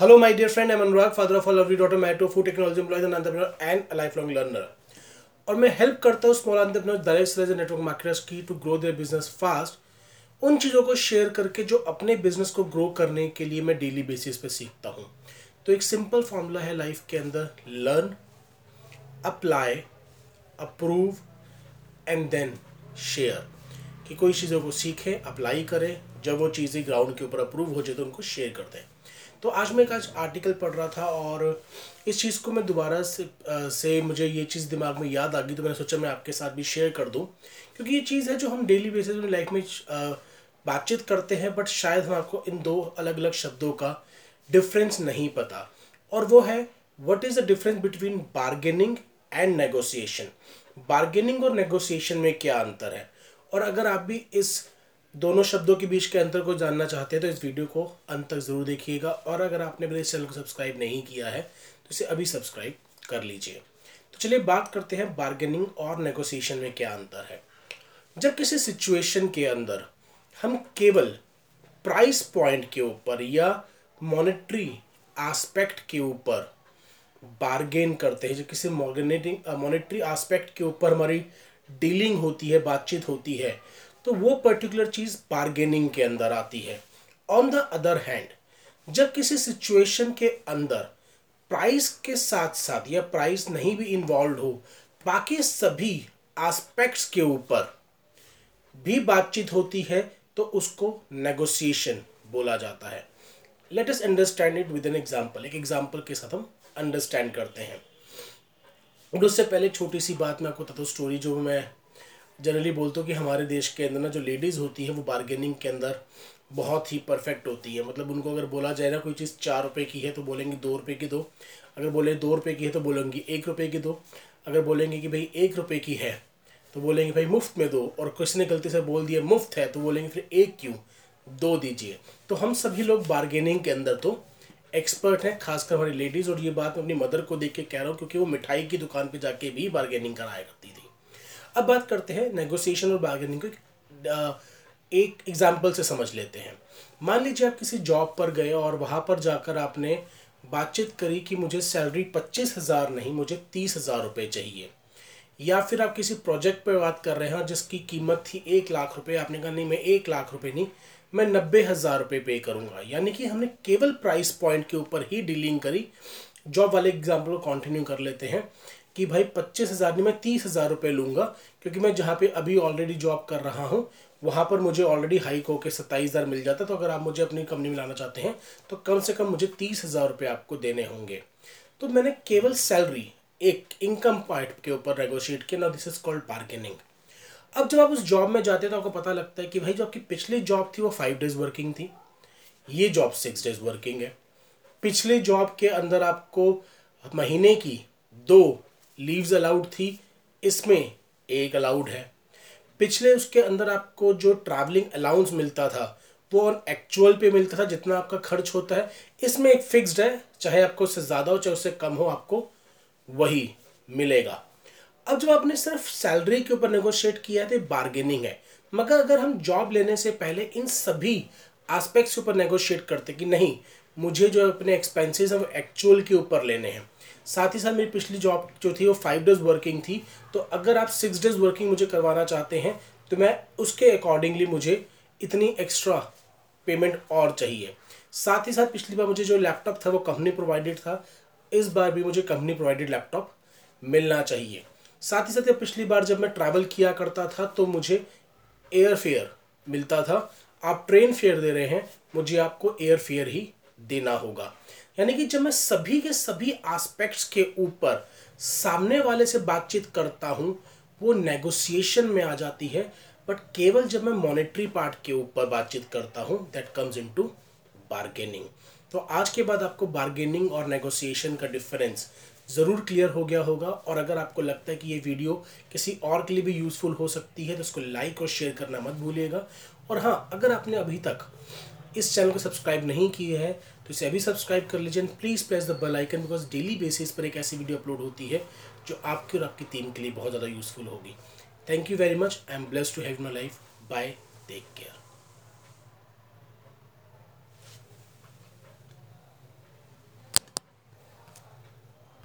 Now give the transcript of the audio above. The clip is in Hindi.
Hello, my dear friend. I'm Anurag, father of a lovely daughter, married to a food technology employee, an entrepreneur. और मैं हेल्प करता हूँ small entrepreneur direct network marketers की to grow their business fast उन चीज़ों को शेयर करके जो अपने बिज़नेस को ग्रो करने के लिए मैं डेली बेसिस पे सीखता हूँ तो एक सिंपल फॉर्मूला है लाइफ के अंदर learn apply approve and then share कि कोई चीज़ों को सीखें अप्लाई करें जब वो चीज़ें ग्राउंड के ऊपर अप्रूव हो जाए तो उनको शेयर कर दें। तो आज मैं एक आज आर्टिकल पढ़ रहा था और इस चीज़ को मैं दोबारा से आ, से मुझे ये चीज़ दिमाग में याद आ गई तो मैंने सोचा मैं आपके साथ भी शेयर कर दूँ। क्योंकि ये चीज़ है जो हम डेली बेसिस में लाइफ में बातचीत करते हैं बट शायद हम आपको इन दो अलग अलग शब्दों का डिफरेंस नहीं पता। और वो है what is the difference between bargaining and negotiation bargaining और नेगोशिएशन में क्या अंतर है? और अगर आप भी इस दोनों शब्दों के बीच के अंतर को जानना चाहते हैं तो इस वीडियो को अंत तक ज़रूर देखिएगा। और अगर आपने मेरे चैनल को सब्सक्राइब नहीं किया है तो इसे अभी सब्सक्राइब कर लीजिए। तो चलिए बात करते हैं बार्गेनिंग और नेगोशिएशन में क्या अंतर है। जब किसी सिचुएशन के अंदर हम केवल प्राइस पॉइंट के ऊपर या मॉनेटरी एस्पेक्ट के ऊपर बार्गेन करते हैं जो किसी मॉनेटरी एस्पेक्ट के ऊपर हमारी डीलिंग होती है, बातचीत होती है तो वो पर्टिकुलर चीज़ बार्गेनिंग के अंदर आती है। ऑन द अदर हैंड जब किसी सिचुएशन के अंदर प्राइस के साथ साथ या प्राइस नहीं भी इन्वॉल्व हो, बाकी सभी एस्पेक्ट्स के ऊपर भी बातचीत होती है तो उसको नेगोशिएशन बोला जाता है। Let us understand it with an example एक एग्ज़ाम्पल के साथ हम अंडरस्टैंड करते हैं। और उससे पहले छोटी सी बात मैं आपको बताता हूँ स्टोरी जो मैं जनरली बोलते हो कि हमारे देश के अंदर ना जो लेडीज़ होती है, वो बार्गेनिंग के अंदर बहुत ही परफेक्ट होती है। मतलब उनको अगर बोला जाए ना कोई चीज़ चार रुपये की है तो बोलेंगे दो रुपये की दो, अगर बोले दो रुपये की है तो बोलेंगी एक रुपये की दो, अगर बोलेंगे कि भाई एक रुपये की है तो बोलेंगे भाई मुफ़्त में दो, और किसी ने गलती से बोल दिया मुफ़्त है तो बोलेंगे फिर एक क्यों? दो दीजिए। तो हम सभी लोग बार्गेनिंग के अंदर तो एक्सपर्ट हैं, खासकर हमारी लेडीज़ और ये बात मैं अपनी मदर को देख के कह रहा हूँ, क्योंकि वो मिठाई की दुकान पे जाके भी बार्गेनिंग कराया करती थी। अब बात करते हैं नेगोशिएशन और बार्गेनिंग को। एक एग्ज़ाम्पल से समझ लेते हैं। मान लीजिए आप किसी जॉब पर गए और वहाँ पर जाकर आपने बातचीत करी कि मुझे सैलरी पच्चीस हज़ार नहीं, मुझे तीस हज़ार रुपये चाहिए। या फिर आप किसी प्रोजेक्ट पर बात कर रहे हैं जिसकी कीमत थी एक लाख रुपये आपने कहा, नहीं, मैं एक लाख रुपए नहीं, मैं नब्बे हज़ार रुपये पे करूँगा। यानी कि हमने केवल प्राइस पॉइंट के ऊपर ही डीलिंग करी। जॉब वाले एग्ज़ाम्पल को कंटिन्यू कर लेते हैं। कि भाई पच्चीस हज़ार नहीं, मैं तीस हज़ार रुपये लूँगा, क्योंकि मैं जहाँ पे अभी ऑलरेडी जॉब कर रहा हूँ, वहाँ पर मुझे ऑलरेडी हाई को के सत्ताईस हज़ार मिल जाता तो अगर आप मुझे अपनी कंपनी में लाना चाहते हैं तो कम से कम मुझे तीस हज़ार रुपये आपको देने होंगे। तो मैंने केवल सैलरी एक इनकम पॉइंट के ऊपर नेगोशिएट किया ना दिस इज़ कॉल्ड बार्गेनिंग अब जब आप उस जॉब में जाते हैं तो आपको पता लगता है कि भाई जो आपकी पिछली जॉब थी, वो फाइव डेज़ वर्किंग थी। ये जॉब सिक्स डेज़ वर्किंग है। पिछले जॉब के अंदर आपको महीने की दो लीव्स अलाउड थी, इसमें एक अलाउड है। पिछले उसके अंदर आपको जो ट्रैवलिंग अलाउंस मिलता था, वो ऑन एक्चुअल पे मिलता था, जितना आपका खर्च होता है। इसमें एक फिक्स्ड है, चाहे आपको उससे ज़्यादा हो, चाहे उससे कम हो, आपको वही मिलेगा। अब जब आपने सिर्फ़ सैलरी के ऊपर नेगोशिएट किया है तो बार्गेनिंग है। मगर अगर हम जॉब लेने से पहले इन सभी आस्पेक्ट्स के ऊपर नेगोशिएट करते कि नहीं, मुझे जो अपने एक्सपेंसेस हैं, वो एक्चुअल के ऊपर लेने हैं। साथ ही साथ मेरी पिछली जॉब जो थी वो फाइव डेज़ वर्किंग थी। तो अगर आप सिक्स डेज़ वर्किंग मुझे करवाना चाहते हैं तो मैं उसके अकॉर्डिंगली मुझे इतनी एक्स्ट्रा पेमेंट और चाहिए। साथ ही साथ पिछली बार मुझे जो लैपटॉप था वो कंपनी प्रोवाइडेड था, इस बार भी मुझे कंपनी प्रोवाइडेड लैपटॉप मिलना चाहिए। साथ ही साथ पिछली बार जब मैं ट्रैवल किया करता था तो मुझे एयर फेयर मिलता था। आप ट्रेन फेयर दे रहे हैं, मुझे आपको एयर फेयर ही देना होगा। यानी कि जब मैं सभी के सभी एस्पेक्ट्स के ऊपर सामने वाले से बातचीत करता हूँ, वो नेगोशिएशन में आ जाती है। बट केवल जब मैं मॉनेटरी पार्ट के ऊपर बातचीत करता हूँ that comes in to bargaining तो आज के बाद आपको बार्गेनिंग और नेगोशिएशन का डिफरेंस ज़रूर क्लियर हो गया होगा। और अगर आपको लगता है कि ये वीडियो किसी और के लिए भी यूज़फुल हो सकती है तो उसको लाइक और शेयर करना मत भूलिएगा। और हाँ अगर आपने अभी तक इस चैनल को सब्सक्राइब नहीं किया है तो इसे अभी सब्सक्राइब कर लीजिए and please press the bell icon because daily basis पर एक ऐसी वीडियो अपलोड होती है जो आपकी और आपकी टीम के लिए बहुत ज़्यादा यूज़फुल होगी। Thank you very much I am bless to have my life bye take care